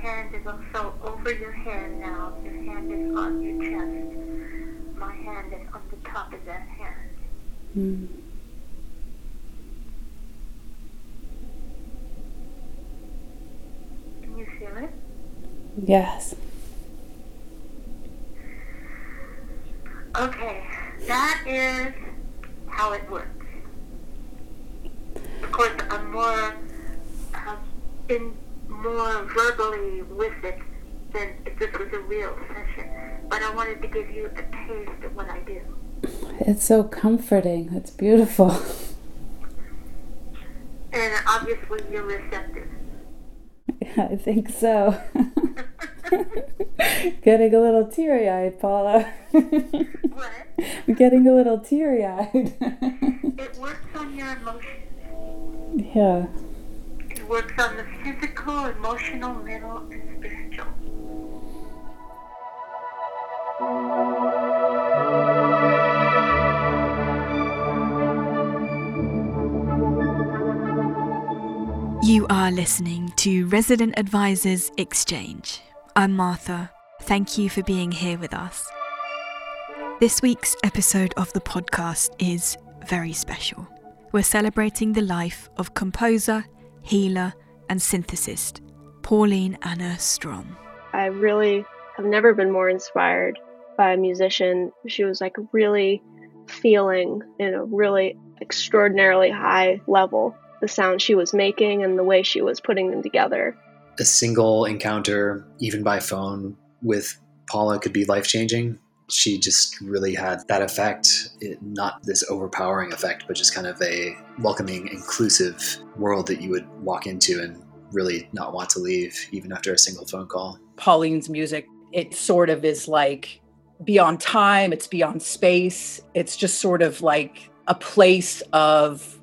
hand is also over your hand now. Your hand is on your chest. My hand is on the top of that hand. Mm. Can you feel it? Yes. Okay, that is how it works. Of course, I'm more, have been more verbally with it than if this was a real session. But I wanted to give you a taste of what I do. It's so comforting. It's beautiful. And obviously, you're receptive. Yeah, I think so. Getting a little teary eyed, Paula. what? I'm getting a little teary eyed. It works on your emotions. yeah. Works on the physical, emotional, mental, and spiritual. You are listening to Resident Advisors Exchange. I'm Martha. Thank you for being here with us. This week's episode of the podcast is very special. We're celebrating the life of composer, healer, and synthesist Pauline Anna Strom. I really have never been more inspired by a musician. She was like really feeling in a really extraordinarily high level the sound she was making and the way she was putting them together. A single encounter, even by phone, with Paula could be life changing. She just really had that effect, it, not this overpowering effect, but just kind of a welcoming, inclusive world that you would walk into and really not want to leave, even after a single phone call. Pauline's music, it sort of is like beyond time, it's beyond space. It's just sort of like a place of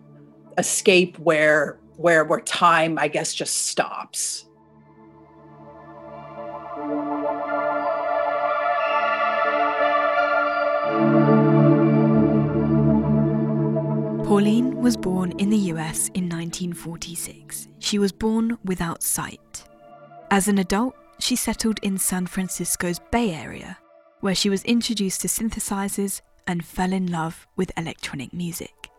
escape where where where time I guess just stops. Pauline was born in the US in 1946. She was born without sight. As an adult, she settled in San Francisco's Bay Area, where she was introduced to synthesizers and fell in love with electronic music.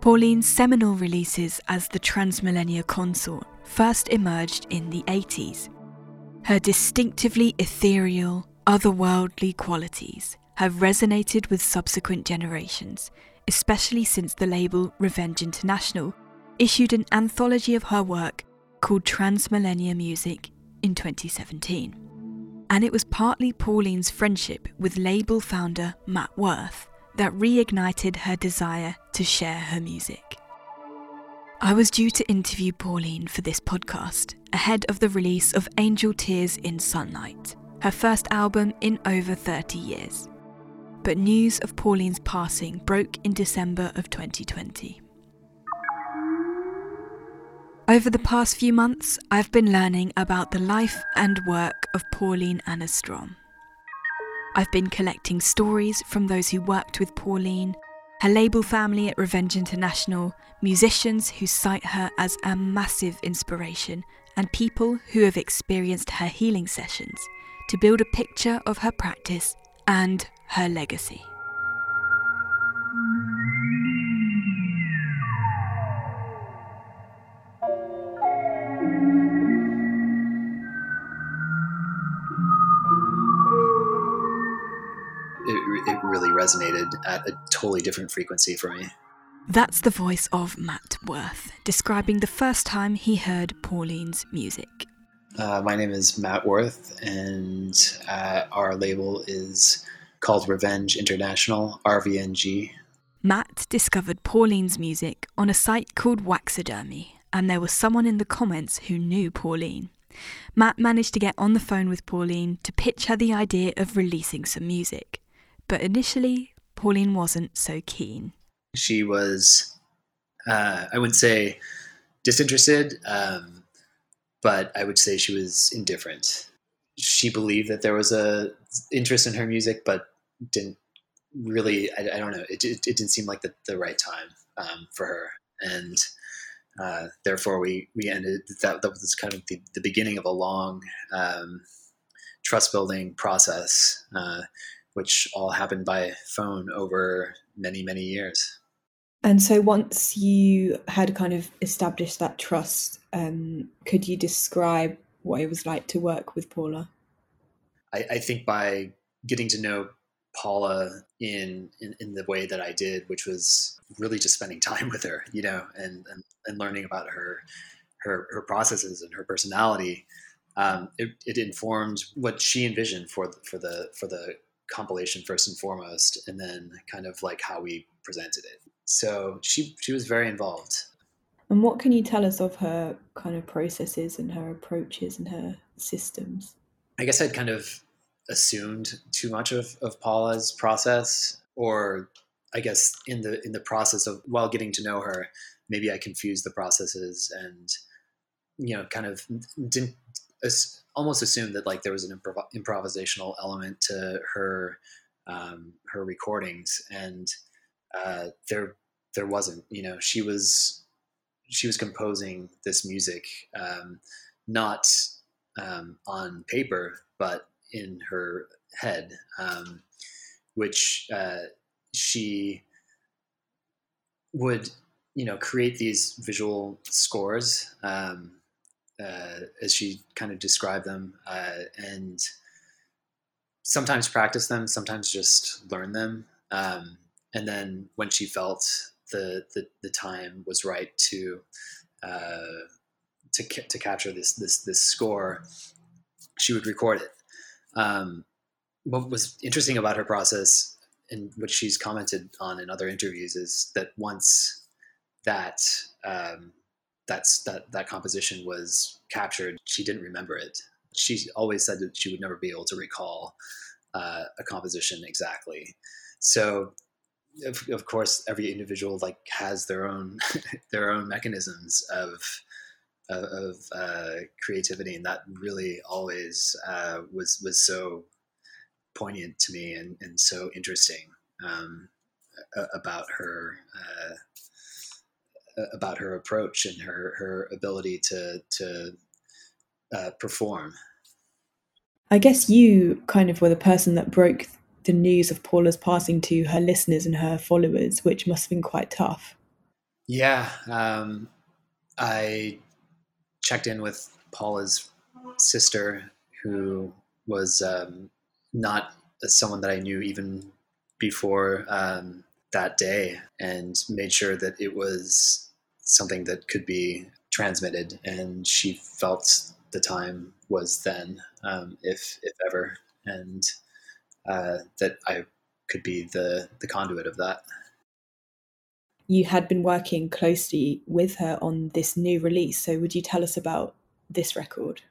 Pauline's seminal releases as the Transmillennia Consort first emerged in the 80s. Her distinctively ethereal, otherworldly qualities have resonated with subsequent generations, especially since the label Revenge International issued an anthology of her work called Transmillennia Music in 2017. And it was partly Pauline's friendship with label founder Matt Werth that reignited her desire to share her music. I was due to interview Pauline for this podcast ahead of the release of Angel Tears in Sunlight, her first album in over 30 years. But news of Pauline's passing broke in December of 2020. Over the past few months, I've been learning about the life and work of Pauline Anna Strom. I've been collecting stories from those who worked with Pauline, her label family at Revenge International, musicians who cite her as a massive inspiration, and people who have experienced her healing sessions to build a picture of her practice and her legacy. It, it really resonated at a totally different frequency for me. That's the voice of Matt Werth, describing the first time he heard Pauline's music. Uh, my name is Matt Werth, and uh, our label is called Revenge International, RVNG. Matt discovered Pauline's music on a site called Waxidermy, and there was someone in the comments who knew Pauline. Matt managed to get on the phone with Pauline to pitch her the idea of releasing some music. But initially, Pauline wasn't so keen. She was, uh, I wouldn't say disinterested, um, but I would say she was indifferent. She believed that there was a interest in her music, but didn't really. I, I don't know. It, it, it, didn't seem like the, the right time um, for her, and uh, therefore, we we ended that. That was kind of the, the beginning of a long um, trust building process, uh, which all happened by phone over many many years. And so, once you had kind of established that trust, um, could you describe what it was like to work with Paula? I, I think by getting to know Paula in, in, in the way that I did, which was really just spending time with her, you know, and and, and learning about her her her processes and her personality. Um, it, it informed what she envisioned for for the for the compilation first and foremost, and then kind of like how we presented it. So she she was very involved. And what can you tell us of her kind of processes and her approaches and her systems? I guess I'd kind of assumed too much of, of Paula's process, or I guess in the in the process of while getting to know her, maybe I confused the processes and you know kind of didn't almost assumed that like there was an improv- improvisational element to her um, her recordings, and uh, there there wasn't. You know, she was she was composing this music um, not um, on paper, but in her head, um, which uh, she would, you know, create these visual scores um, uh, as she kind of described them, uh, and sometimes practice them, sometimes just learn them. Um, and then when she felt the the, the time was right to uh, to to capture this this this score, she would record it. Um, what was interesting about her process and what she's commented on in other interviews is that once that um, that's that that composition was captured, she didn't remember it. She always said that she would never be able to recall uh, a composition exactly. So, of, of course, every individual like has their own their own mechanisms of of, of uh, creativity, and that really always uh, was was so poignant to me and, and so interesting um, about her uh, about her approach and her her ability to to uh, perform. I guess you kind of were the person that broke the news of Paula's passing to her listeners and her followers, which must have been quite tough. Yeah, um, I checked in with Paula's sister, who was um, not someone that I knew even before um, that day, and made sure that it was something that could be transmitted. And she felt the time was then, um, if if ever, and uh, that I could be the the conduit of that you had been working closely with her on this new release. So, would you tell us about this record?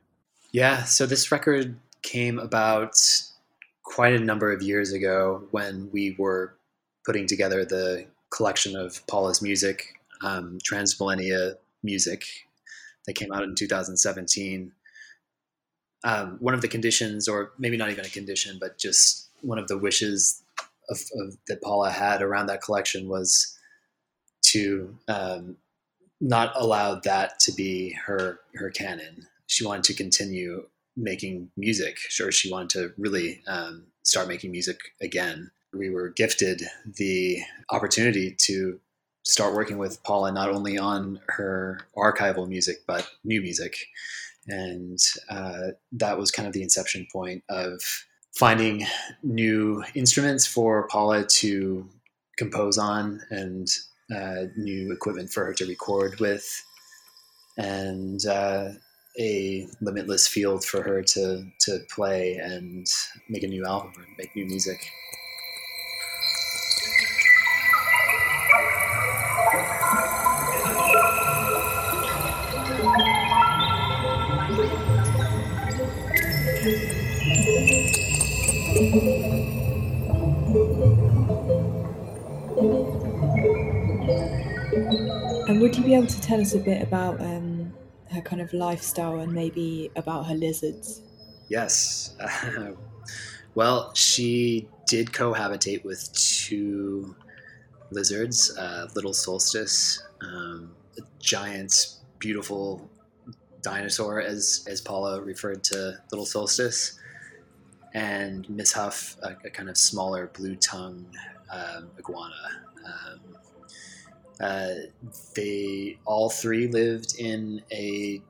Yeah, so this record came about quite a number of years ago when we were putting together the collection of Paula's music, um, Transmillennia Music, that came out in 2017. Um, one of the conditions, or maybe not even a condition, but just one of the wishes of, of, that Paula had around that collection was to um, not allow that to be her her canon. She wanted to continue making music. Sure, she wanted to really um, start making music again. We were gifted the opportunity to start working with Paula not only on her archival music but new music, and uh, that was kind of the inception point of finding new instruments for Paula to compose on and uh, new equipment for her to record with, and uh, a limitless field for her to to play and make a new album and make new music. Would you be able to tell us a bit about um, her kind of lifestyle and maybe about her lizards? Yes. Well, she did cohabitate with two lizards, uh, Little Solstice. Um, giant, beautiful dinosaur, as as Paula referred to Little Solstice, and Miss Huff, a, a kind of smaller blue tongue um, iguana. Um, uh, they all three lived in a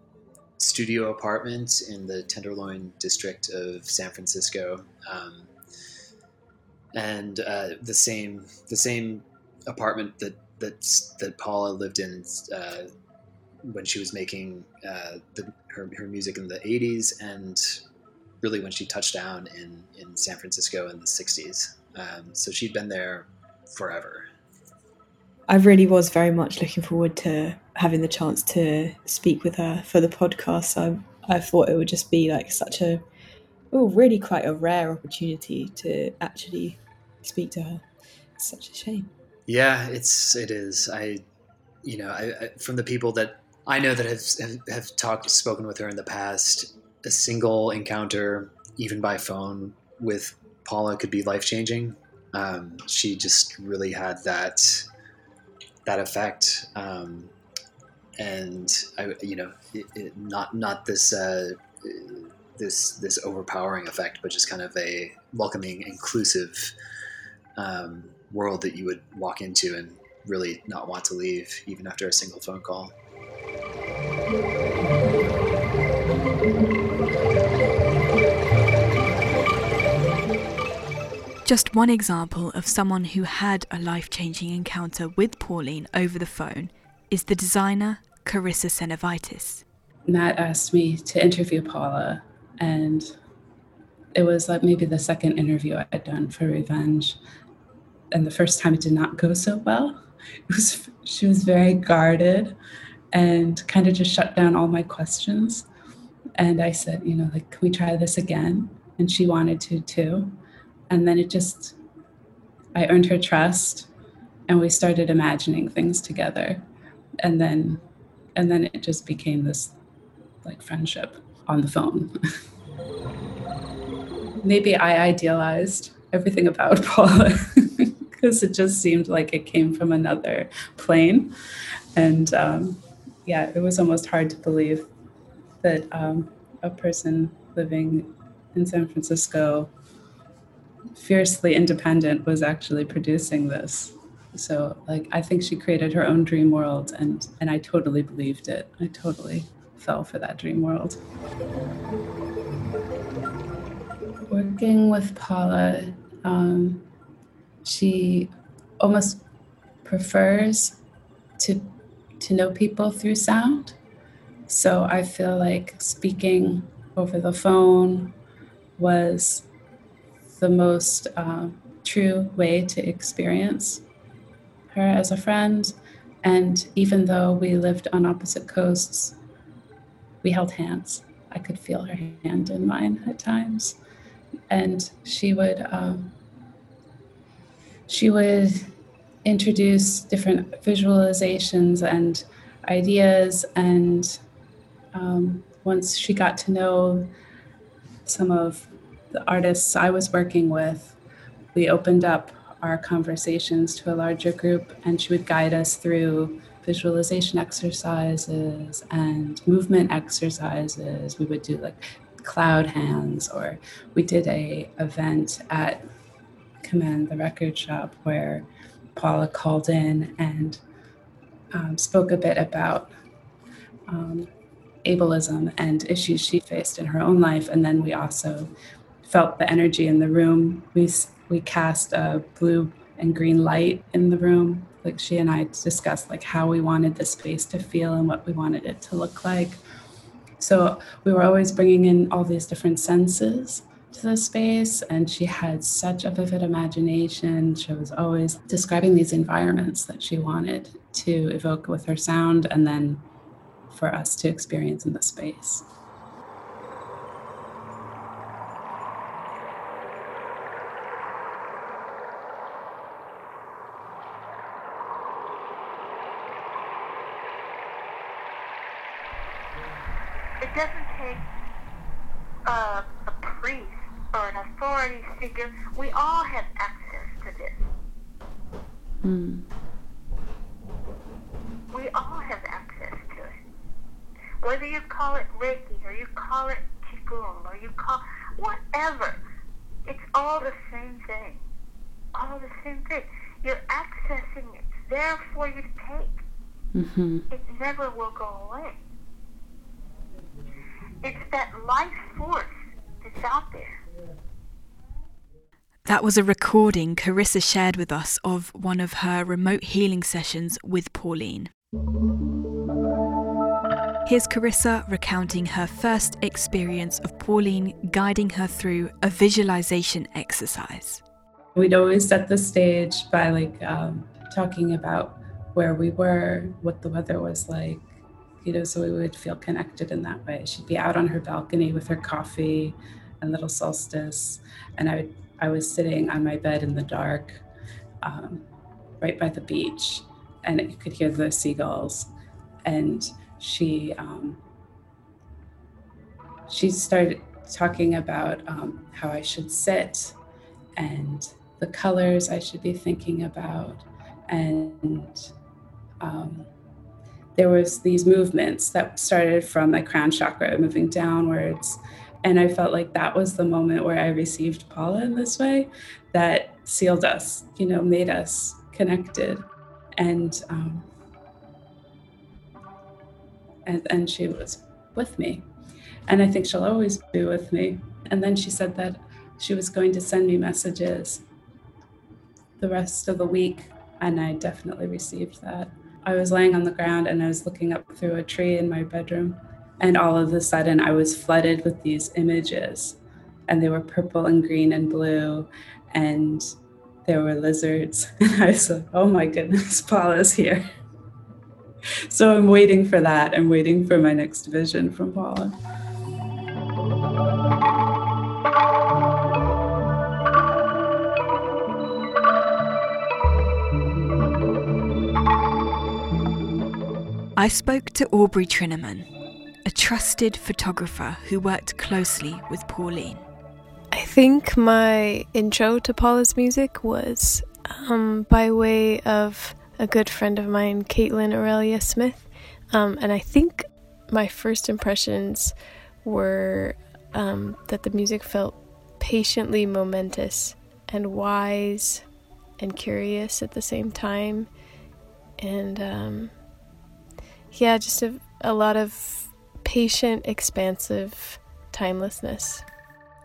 studio apartment in the Tenderloin district of San Francisco, um, and uh, the same the same apartment that that that Paula lived in uh, when she was making uh, the, her her music in the '80s, and really when she touched down in in San Francisco in the '60s. Um, so she'd been there forever. I really was very much looking forward to having the chance to speak with her for the podcast. I I thought it would just be like such a oh really quite a rare opportunity to actually speak to her. It's such a shame. Yeah, it's it is. I you know, I, I, from the people that I know that have, have have talked spoken with her in the past, a single encounter, even by phone, with Paula could be life changing. Um, she just really had that that effect. Um, and I, you know, it, it, not not this uh, this this overpowering effect, but just kind of a welcoming, inclusive um, world that you would walk into and really not want to leave, even after a single phone call. Just one example of someone who had a life changing encounter with Pauline over the phone is the designer Carissa Senovitis. Matt asked me to interview Paula, and it was like maybe the second interview I had done for Revenge. And the first time it did not go so well. It was she was very guarded and kind of just shut down all my questions. And I said, you know, like, can we try this again? And she wanted to too and then it just i earned her trust and we started imagining things together. And then and then it just became this like friendship on the phone. Maybe i idealized everything about paula because it just seemed like it came from another plane. And um, yeah it was almost hard to believe that um, a person living in san francisco fiercely independent was actually producing this. So like i think she created her own dream world and and i totally believed it. I totally fell for that dream world. Working with paula um, she almost prefers to to know people through sound. So i feel like speaking over the phone was the most uh, true way to experience her as a friend. And even though we lived on opposite coasts, we held hands. I could feel her hand in mine at times. And she would um, she would introduce different visualizations and ideas. And um, once she got to know some of the artists I was working with, we opened up our conversations to a larger group, and she would guide us through visualization exercises and movement exercises. We would do like cloud hands, or we did a event at Commend the Record Shop where Paula called in and um, spoke a bit about um, ableism and issues she faced in her own life. And then we also felt the energy in the room. We we cast a blue and green light in the room. Like she and I discussed like how we wanted the space to feel and what we wanted it to look like. So we were always bringing in all these different senses to the space and she had such a vivid imagination she was always describing these environments that she wanted to evoke with her sound and then for us to experience in the space figure, we all have access to this. Mm. We all have access to it. Whether you call it Reiki or you call it Qigong or you call whatever, it's all the same thing. All the same thing. You're accessing it. It's there for you to take. Mm-hmm. It never will go away. It's that life force that's out there. That was a recording Carissa shared with us of one of her remote healing sessions with Pauline. Here's Carissa recounting her first experience of Pauline guiding her through a visualization exercise. We'd always set the stage by like um, talking about where we were, what the weather was like, you know, so we would feel connected in that way. She'd be out on her balcony with her coffee and little solstice, and I would I was sitting on my bed in the dark, um, right by the beach, and you could hear the seagulls. And she um, she started talking about um, how I should sit and the colors I should be thinking about, and um, there was these movements that started from the crown chakra moving downwards and I felt like that was the moment where I received Paula in this way that sealed us, you know, made us connected. And, um, and, and she was with me. And I think she'll always be with me. And then she said that she was going to send me messages the rest of the week. And I definitely received that. I was laying on the ground and I was looking up through a tree in my bedroom and all of a sudden, I was flooded with these images, and they were purple and green and blue, and there were lizards. And I was like, oh my goodness, Paula's here. So I'm waiting for that. I'm waiting for my next vision from Paula. I spoke to Aubrey Trinnaman, a trusted photographer who worked closely with Pauline. I think my intro to Paula's music was um, by way of a good friend of mine, Kaitlyn Aurelia Smith. Um, and I think my first impressions were um, that the music felt patiently momentous and wise and curious at the same time. And um, yeah, just a, a lot of patient, expansive timelessness.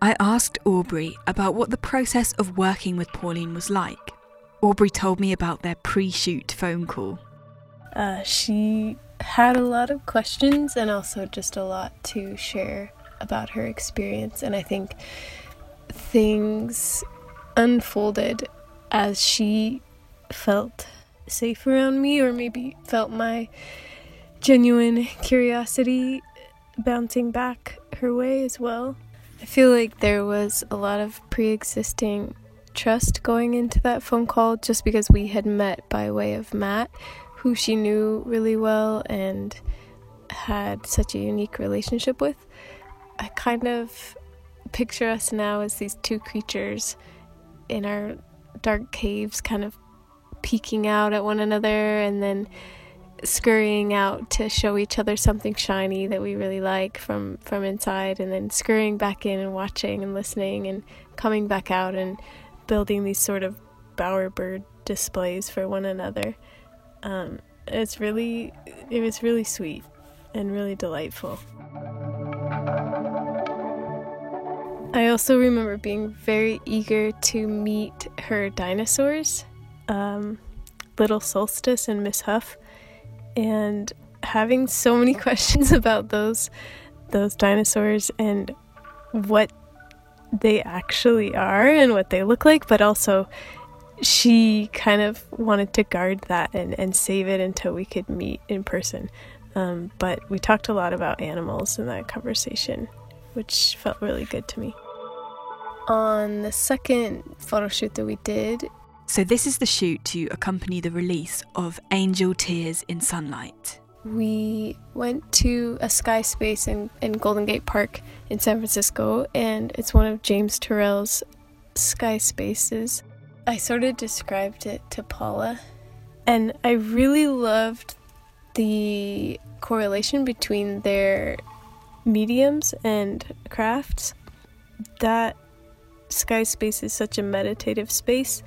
I asked Aubrey about what the process of working with Pauline was like. Aubrey told me about their pre shoot phone call. Uh, she had a lot of questions and also just a lot to share about her experience, and I think things unfolded as she felt safe around me, or maybe felt my genuine curiosity bouncing back her way as well. I feel like there was a lot of pre existing trust going into that phone call just because we had met by way of Matt, who she knew really well and had such a unique relationship with. I kind of picture us now as these two creatures in our dark caves, kind of peeking out at one another and then scurrying out to show each other something shiny that we really like from from inside and then scurrying back in and watching and listening and coming back out and building these sort of bowerbird displays for one another. Um, it's really it was really sweet and really delightful. I also remember being very eager to meet her dinosaurs um, little solstice and miss huff and having so many questions about those those dinosaurs and what they actually are and what they look like, but also she kind of wanted to guard that and, and save it until we could meet in person. Um, but we talked a lot about animals in that conversation, which felt really good to me. On the second photo shoot that we did, so, this is the shoot to accompany the release of Angel Tears in Sunlight. We went to a sky space in, in Golden Gate Park in San Francisco, and it's one of James Turrell's sky spaces. I sort of described it to Paula, and I really loved the correlation between their mediums and crafts. That sky space is such a meditative space.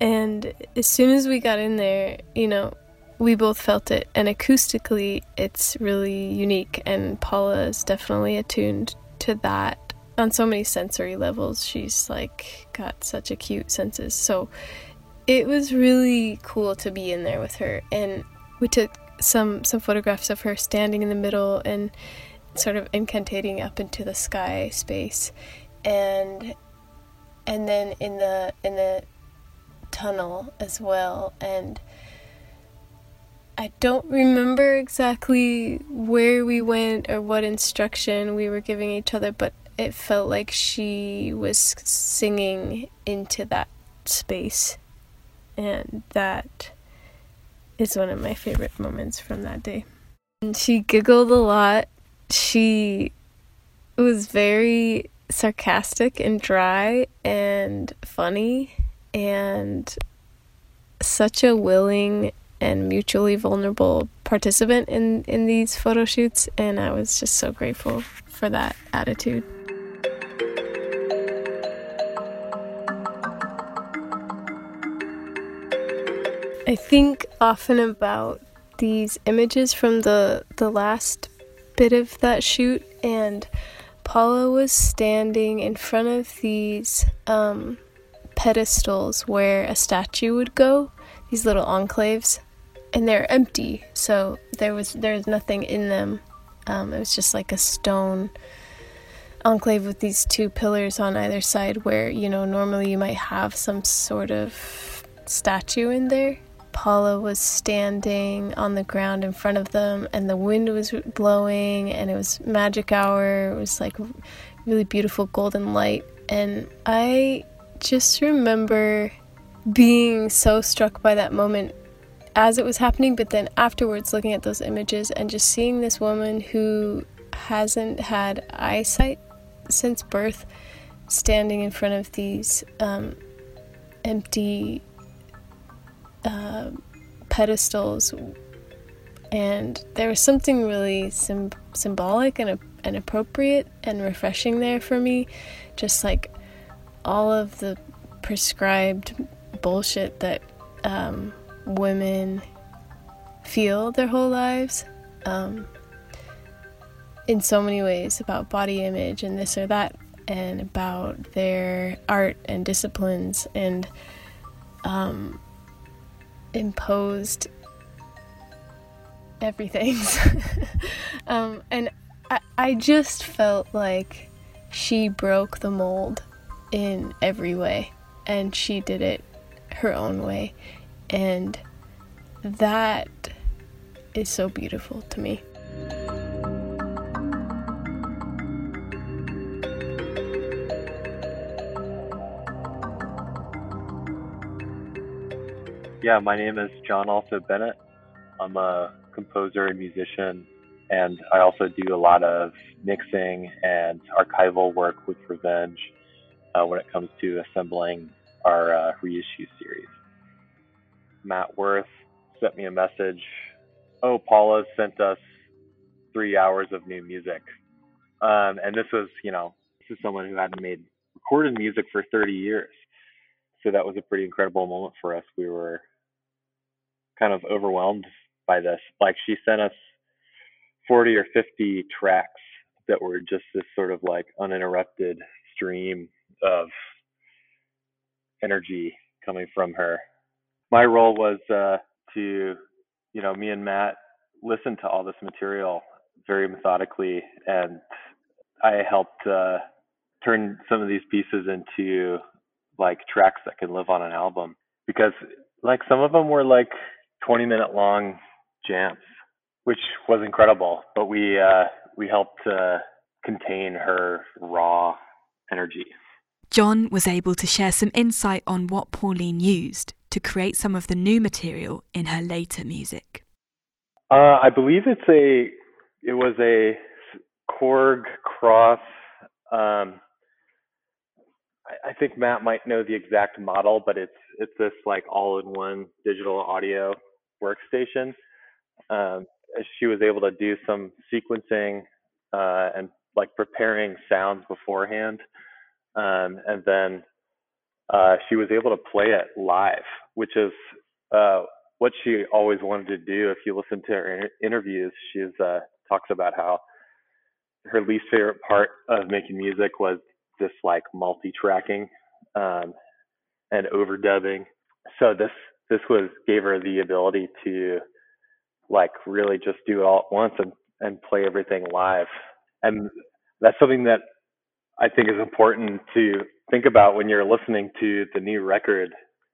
And as soon as we got in there, you know, we both felt it. And acoustically, it's really unique. And Paula is definitely attuned to that on so many sensory levels. She's like got such acute senses. So it was really cool to be in there with her. And we took some some photographs of her standing in the middle and sort of incantating up into the sky space and and then in the in the tunnel as well and I don't remember exactly where we went or what instruction we were giving each other but it felt like she was singing into that space and that is one of my favorite moments from that day. And she giggled a lot. She was very sarcastic and dry and funny and such a willing and mutually vulnerable participant in, in these photo shoots and I was just so grateful for that attitude. I think often about these images from the the last bit of that shoot and Paula was standing in front of these um, pedestals where a statue would go, these little enclaves, and they're empty. So there was there's nothing in them. Um, it was just like a stone enclave with these two pillars on either side, where you know normally you might have some sort of statue in there. Paula was standing on the ground in front of them, and the wind was blowing, and it was magic hour. It was like really beautiful golden light. And I just remember being so struck by that moment as it was happening, but then afterwards looking at those images and just seeing this woman who hasn't had eyesight since birth standing in front of these um, empty uh, pedestals, and there was something really sim- symbolic and, and appropriate and refreshing there for me. Just like all of the prescribed bullshit that um, women feel their whole lives. Um, in so many ways about body image and this or that, and about their art and disciplines, and um, imposed everything. um, and I, I just felt like she broke the mold in every way, and she did it her own way. And that is so beautiful to me. Yeah, my name is John Also Bennett. I'm a composer and musician, and I also do a lot of mixing and archival work with Revenge when it comes to assembling our uh, reissue series. Matt Werth sent me a message. Oh, Paula sent us three hours of new music. Um, and this was, you know, this is someone who hadn't made recorded music for 30 years. So that was a pretty incredible moment for us. We were kind of overwhelmed by this. Like she sent us 40 or 50 tracks that were just this sort of like uninterrupted stream of energy coming from her. My role was uh, to, you know, me and Matt listened to all this material very methodically, and I helped uh, turn some of these pieces into like tracks that can live on an album because like some of them were like 20 minute long jams, which was incredible. But we uh, we helped uh, contain her raw energy. John was able to share some insight on what Pauline used to create some of the new material in her later music. Uh, I believe it's a it was a Korg Kross. Um, I, I think Matt might know the exact model, but it's it's this like all-in-one digital audio workstation. Um, she was able to do some sequencing uh, and like preparing sounds beforehand, um, and then uh, she was able to play it live, which is uh, what she always wanted to do. If you listen to her inter- interviews, she uh, talks about how her least favorite part of making music was this like multi-tracking um, and overdubbing. So this this was gave her the ability to like really just do it all at once and and play everything live. And that's something that I think is important to think about when you're listening to the new record.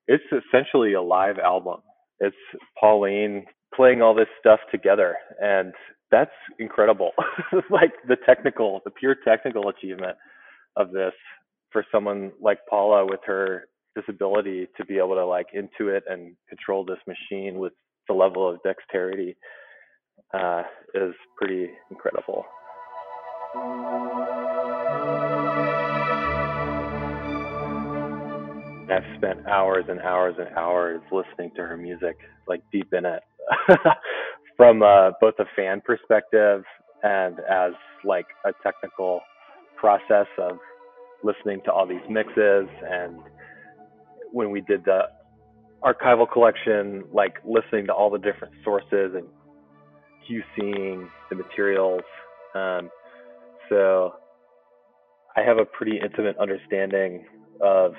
It's essentially a live album. It's Pauline playing all this stuff together and that's incredible. like the technical, the pure technical achievement of this for someone like Paula with her disability to be able to like intuit and control this machine with the level of dexterity uh, is pretty incredible. I've spent hours and hours and hours listening to her music, like deep in it, from uh, both a fan perspective and as like a technical process of listening to all these mixes and when we did the archival collection, like listening to all the different sources and QCing the materials. Um, so I have a pretty intimate understanding of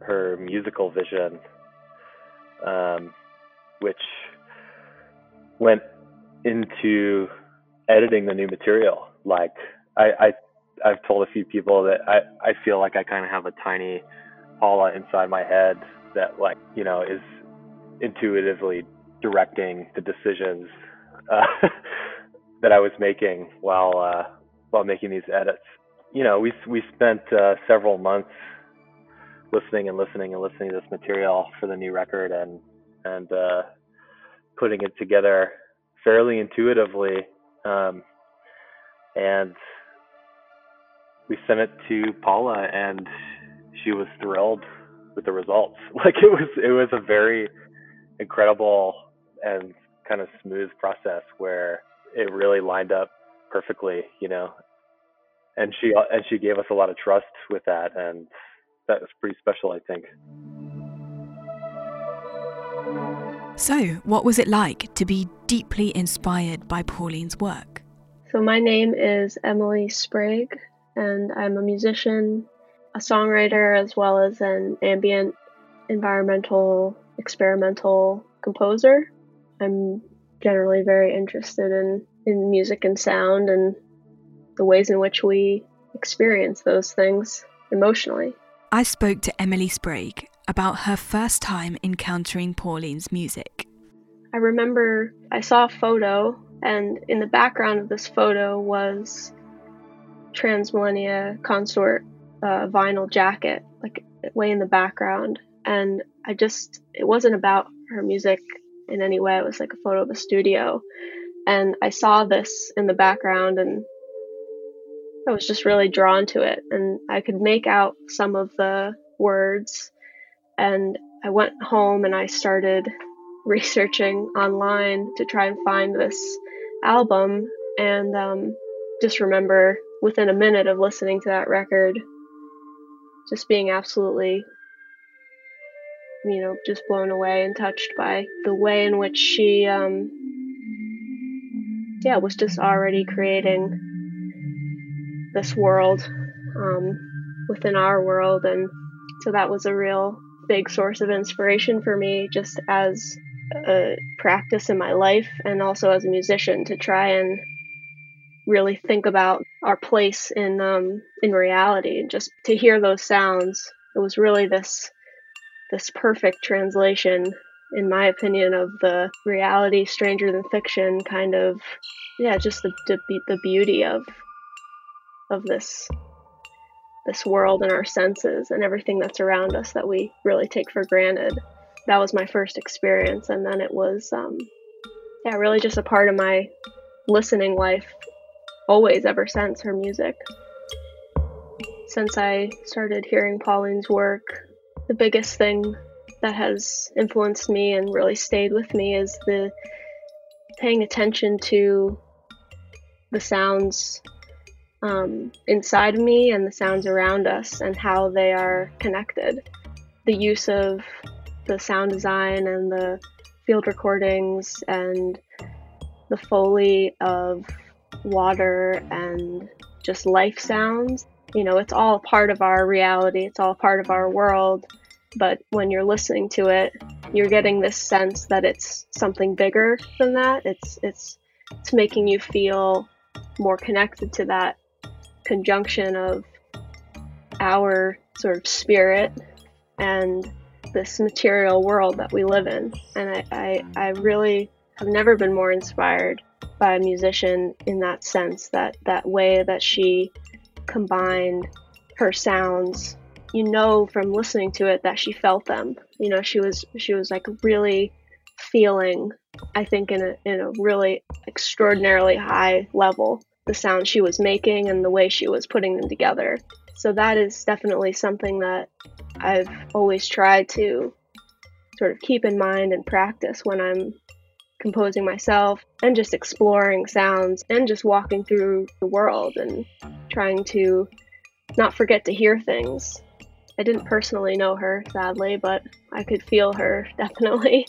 her musical vision, um, which went into editing the new material. Like I, I I've told a few people that I, I feel like I kind of have a tiny Paula inside my head that like you know is intuitively directing the decisions uh, that I was making while uh, while making these edits. You know, we we spent uh, several months listening and listening and listening to this material for the new record and and uh, putting it together fairly intuitively. Um, and we sent it to Paula, and she was thrilled with the results. Like it was, it was a very incredible and kind of smooth process where it really lined up perfectly, you know. And she and she gave us a lot of trust with that, and that was pretty special, I think. So, what was it like to be deeply inspired by Pauline's work? So, my name is Emily Sprague, and I'm a musician, a songwriter, as well as an ambient, environmental, experimental composer. I'm generally very interested in, in music and sound and the ways in which we experience those things emotionally. I spoke to Emily Sprague about her first time encountering Pauline's music. I remember I saw a photo, and in the background of this photo was Transmillennia Consort uh, vinyl jacket, like way in the background. And I just, it wasn't about her music in any way. It was like a photo of a studio. And I saw this in the background and I was just really drawn to it. And I could make out some of the words. And I went home and I started researching online to try and find this album. And um, just remember within a minute of listening to that record, just being absolutely you know, just blown away and touched by the way in which she, um, yeah, was just already creating this world um, within our world. And so that was a real big source of inspiration for me, just as a practice in my life and also as a musician to try and really think about our place in um, in reality and just to hear those sounds it was really this this perfect translation, in my opinion, of the reality stranger than fiction kind of, yeah, just the the, the beauty of of this this world and our senses and everything that's around us that we really take for granted. That was my first experience, and then it was, um, yeah, really just a part of my listening life, always ever since her music. Since I started hearing Pauline's work, the biggest thing that has influenced me and really stayed with me is the paying attention to the sounds um, inside me and the sounds around us and how they are connected. The use of the sound design and the field recordings and the foley of water and just life sounds. You know, it's all part of our reality, it's all part of our world. But when you're listening to it, you're getting this sense that it's something bigger than that. It's it's it's making you feel more connected to that conjunction of our sort of spirit and this material world that we live in. And I, I, I really have never been more inspired by a musician in that sense, that, that way that she combined her sounds. You know from listening to it that she felt them. You know, she was she was like really feeling, I think in a in a really extraordinarily high level the sound she was making and the way she was putting them together. So that is definitely something that I've always tried to sort of keep in mind and practice when I'm composing myself and just exploring sounds and just walking through the world and trying to not forget to hear things. I didn't personally know her, sadly, but I could feel her definitely.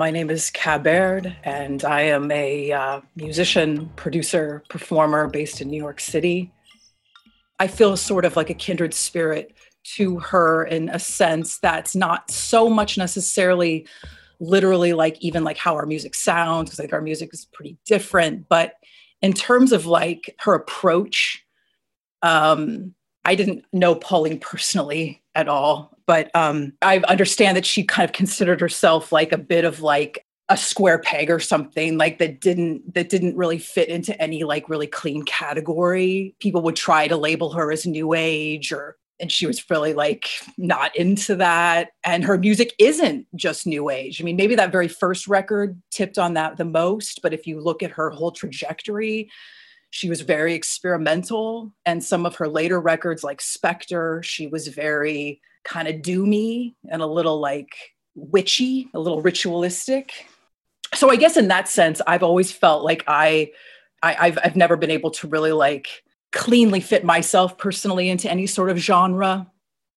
My name is Kat Baird, and I am a uh, musician, producer, performer based in New York City. I feel sort of like a kindred spirit to her in a sense that's not so much necessarily literally like even like how our music sounds, because like our music is pretty different. But in terms of like her approach, um, I didn't know Pauline personally at all, but um, I understand that she kind of considered herself like a bit of like a square peg or something like that didn't that didn't really fit into any like really clean category. People would try to label her as new age or and she was really like not into that. And her music isn't just new age. I mean maybe that very first record tipped on that the most but if you look at her whole trajectory she was very experimental. And some of her later records like spectre she was very kind of doomy and a little like witchy a little ritualistic. So i guess in that sense i've always felt like i, I I've, I've never been able to really like cleanly fit myself personally into any sort of genre.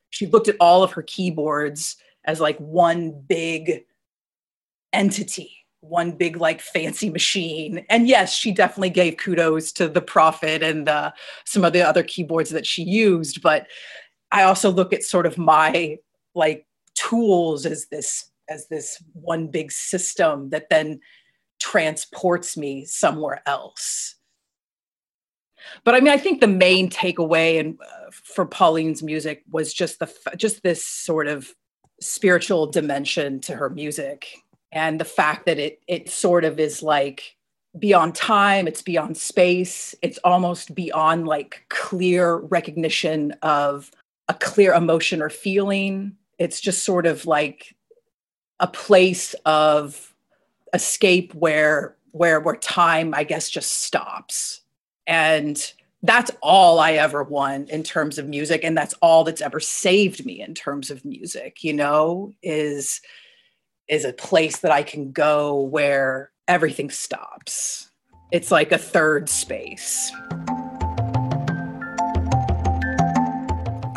She looked at all of her keyboards as like one big entity one big like fancy machine. And yes she definitely gave kudos to the prophet and some of the other keyboards that she used but i also look at sort of my like tools as this as this one big system that then transports me somewhere else. But i mean i think the main takeaway and uh, for pauline's music was just the just this sort of spiritual dimension to her music and the fact that it it sort of is like beyond time it's beyond space it's almost beyond like clear recognition of a clear emotion or feeling it's just sort of like a place of escape where where where time i guess just stops and that's all i ever want in terms of music and that's all that's ever saved me in terms of music you know is is a place that I can go where everything stops. It's like a third space.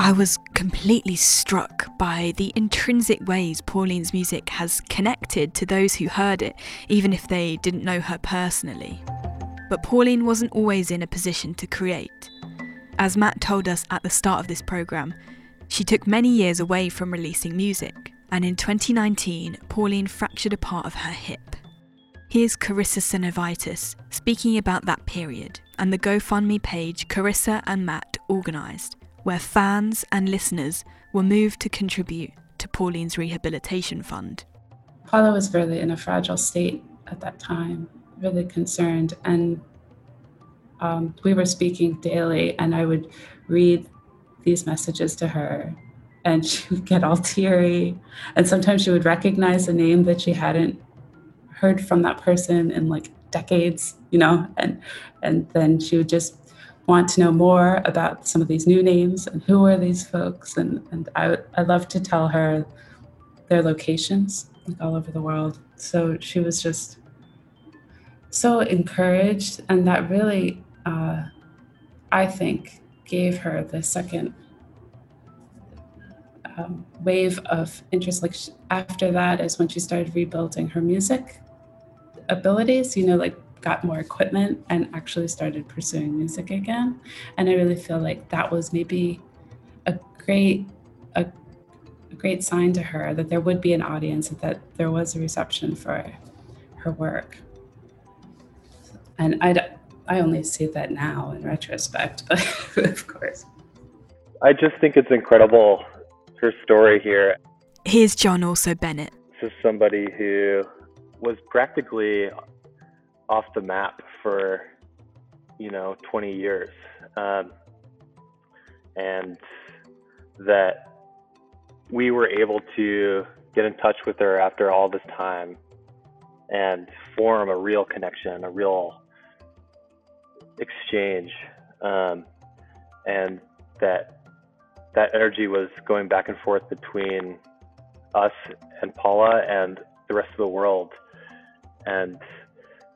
I was completely struck by the intrinsic ways Pauline's music has connected to those who heard it, even if they didn't know her personally. But Pauline wasn't always in a position to create. As Matt told us at the start of this programme, she took many years away from releasing music and in 2019, Pauline fractured a part of her hip. Here's Carissa Synovitis speaking about that period and the GoFundMe page Carissa and Matt organised, where fans and listeners were moved to contribute to Pauline's rehabilitation fund. Paula was really in a fragile state at that time, really concerned, and um, we were speaking daily, and I would read these messages to her and she would get all teary. And sometimes she would recognize a name that she hadn't heard from that person in like decades, you know, and and then she would just want to know more about some of these new names and who are these folks and and I I love to tell her their locations like all over the world so she was just so encouraged, and that really, uh, I think, gave her the second um, wave of interest. Like sh after that is when she started rebuilding her music abilities. You know, like got more equipment and actually started pursuing music again. And I really feel like that was maybe a great a, a great sign to her that there would be an audience, that there was a reception for her work. And I, I only see that now in retrospect, but of course. I just think it's incredible her story here. Here's John Also Bennett. This is somebody who was practically off the map for, you know, 20 years. Um, and that we were able to get in touch with her after all this time and form a real connection, a real exchange, um, and that that energy was going back and forth between us and Paula and the rest of the world, and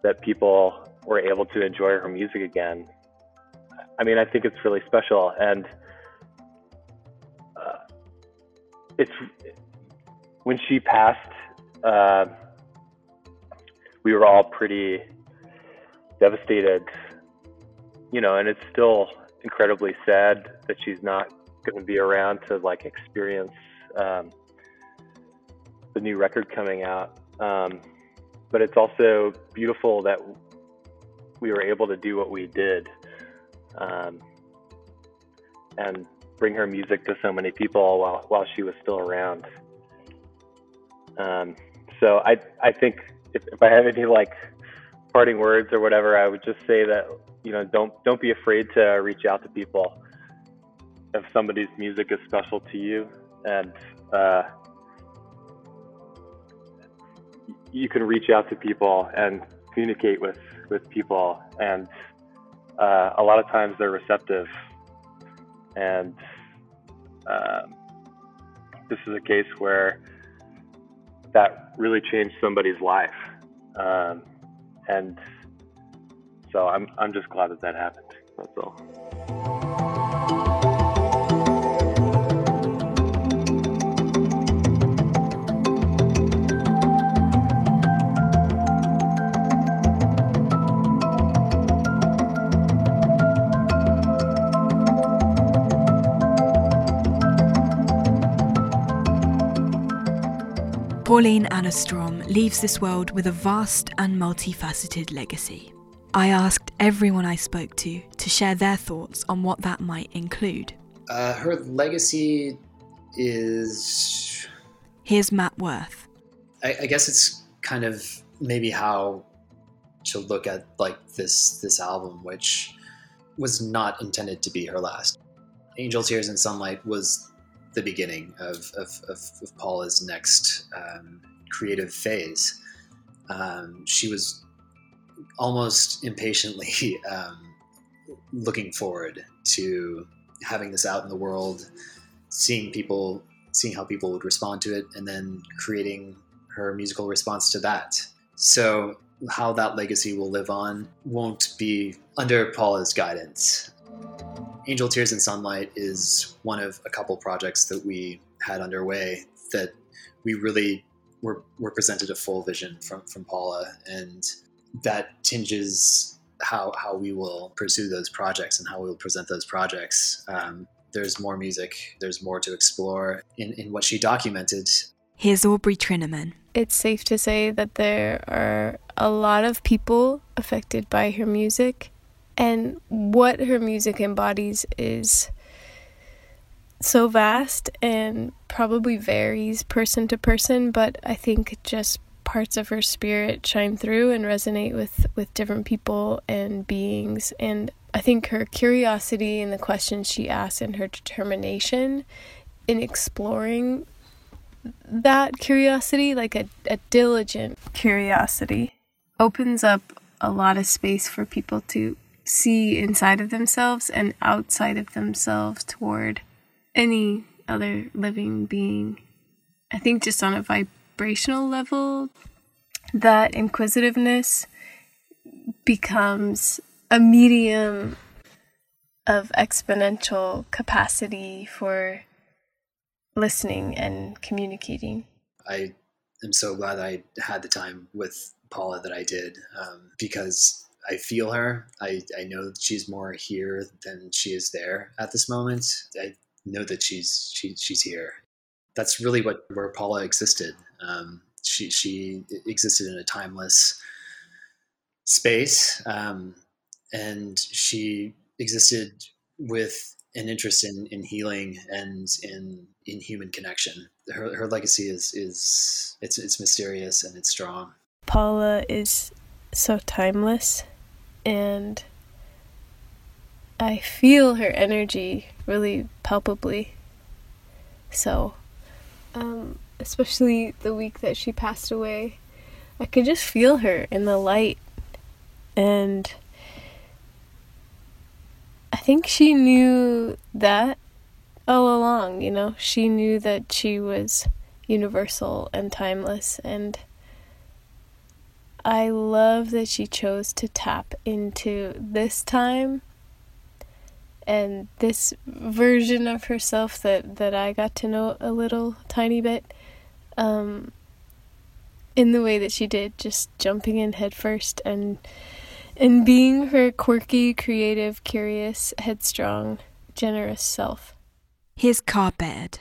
that people were able to enjoy her music again. I mean, I think it's really special, and uh, it's when she passed. Uh, we were all pretty devastated, you know, and it's still incredibly sad that she's not going to be around to like experience um, the new record coming out. Um, but it's also beautiful that we were able to do what we did um, and bring her music to so many people while while she was still around. Um, so I I think if, if I have any like parting words or whatever, I would just say that you know don't don't be afraid to reach out to people if somebody's music is special to you and uh, you can reach out to people and communicate with with people. And uh, a lot of times they're receptive. And um, this is a case where that really changed somebody's life. Um, and so I'm, I'm just glad that that happened. That's all Pauline Anna Strom leaves this world with a vast and multifaceted legacy. I asked everyone I spoke to to share their thoughts on what that might include. Uh, her legacy is. Here's Matt Werth. I, I guess it's kind of maybe how to look at like this this album, which was not intended to be her last. Angel Tears and Sunlight was the beginning of, of, of, of Paula's next um, creative phase. Um, she was almost impatiently um, looking forward to having this out in the world, seeing people, seeing how people would respond to it, and then creating her musical response to that. So, how that legacy will live on won't be under Paula's guidance. Angel Tears and Sunlight is one of a couple projects that we had underway that we really were, were presented a full vision from, from Paula, and that tinges how, how we will pursue those projects and how we will present those projects. Um, there's more music, there's more to explore in, in what she documented. Here's Aubrey Trinnaman. It's safe to say that there are a lot of people affected by her music and what her music embodies is so vast and probably varies person to person but i think just parts of her spirit shine through and resonate with with different people and beings. And i think her curiosity and the questions she asks and her determination in exploring that curiosity like a, a diligent curiosity opens up a lot of space for people to see inside of themselves and outside of themselves toward any other living being. I think just on a vibrational level, that inquisitiveness becomes a medium of exponential capacity for listening and communicating. I am so glad I had the time with Paula that I did um, because I feel her. I, I know that she's more here than she is there at this moment. I know that she's she, she's here. That's really what where Paula existed. Um, she she existed in a timeless space, um, and she existed with an interest in, in healing and in in human connection. Her, her legacy is is it's it's mysterious and it's strong. Paula is so timeless and I feel her energy really palpably. So, um, especially the week that she passed away, I could just feel her in the light. And I think she knew that all along, you know, she knew that she was universal and timeless. And I love that she chose to tap into this time and this version of herself that, that I got to know a little tiny bit um, in the way that she did, just jumping in headfirst and and being her quirky, creative, curious, headstrong, generous self. His Kat Baird.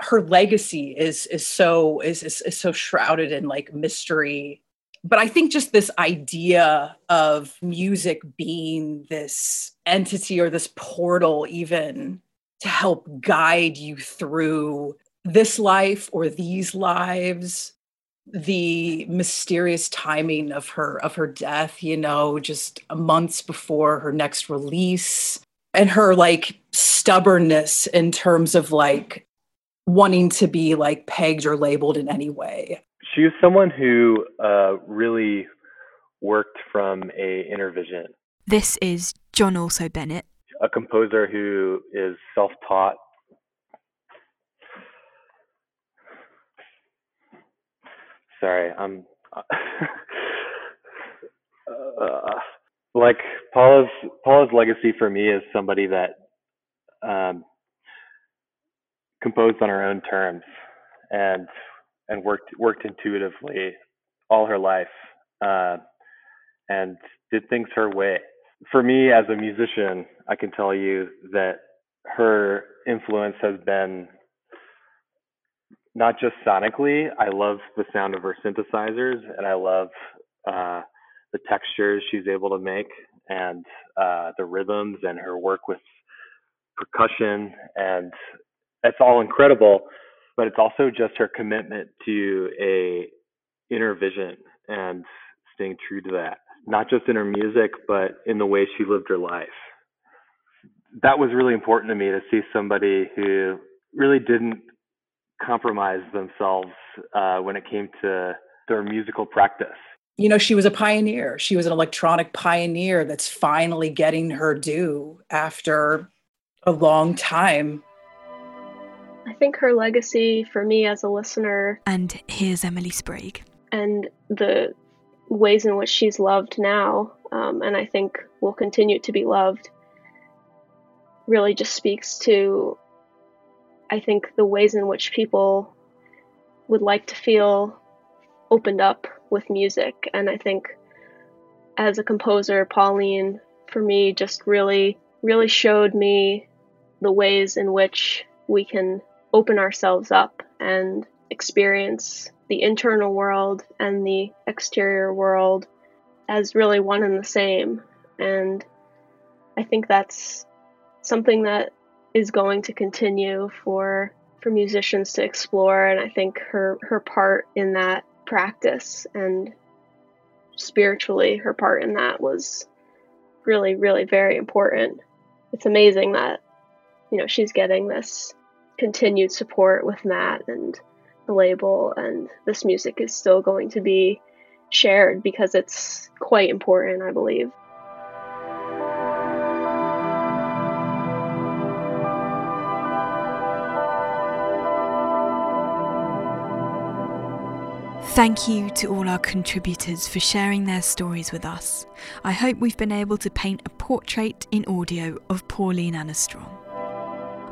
Her legacy is is so is, is is so shrouded in like mystery but I think just this idea of music being this entity or this portal, even to help guide you through this life or these lives, the mysterious timing of her of her death, you know, just months before her next release, and her like stubbornness in terms of like wanting to be like pegged or labeled in any way she was someone who uh, really worked from a inner vision. This is John Also Bennett, a composer who is self-taught. Sorry, I'm uh, like Paula's Paula's legacy for me is somebody that um, composed on her own terms and and worked worked intuitively all her life uh, and did things her way. For me, as a musician, I can tell you that her influence has been not just sonically. I love the sound of her synthesizers, and I love uh, the textures she's able to make, and uh, the rhythms, and her work with percussion, and it's all incredible but it's also just her commitment to a inner vision and staying true to that, not just in her music, but in the way she lived her life. That was really important to me to see somebody who really didn't compromise themselves uh, when it came to their musical practice. You know, she was a pioneer. She was an electronic pioneer that's finally getting her due after a long time I think her legacy for me as a listener. And here's Emily Sprague. And the ways in which she's loved now, um, and I think will continue to be loved, really just speaks to, I think, the ways in which people would like to feel opened up with music. And I think as a composer, Pauline, for me, just really, really showed me the ways in which we can open ourselves up and experience the internal world and the exterior world as really one and the same. And I think that's something that is going to continue for for musicians to explore and I think her her part in that practice and spiritually her part in that was really really very important. It's amazing that you know she's getting this continued support with Matt and the label, and this music is still going to be shared because it's quite important, I believe. Thank you to all our contributors for sharing their stories with us. I hope we've been able to paint a portrait in audio of Pauline Anna Strom.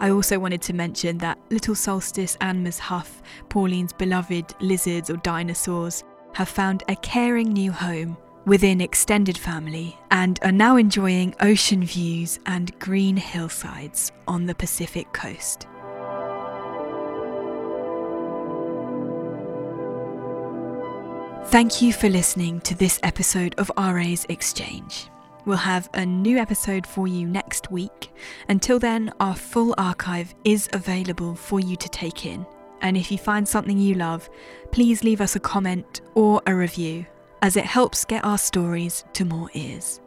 I also wanted to mention that Little Solstice and Ms. Huff, Pauline's beloved lizards or dinosaurs, have found a caring new home within extended family and are now enjoying ocean views and green hillsides on the Pacific coast. Thank you for listening to this episode of RA's Exchange. We'll have a new episode for you next week. Until then, our full archive is available for you to take in. And if you find something you love, please leave us a comment or a review, as it helps get our stories to more ears.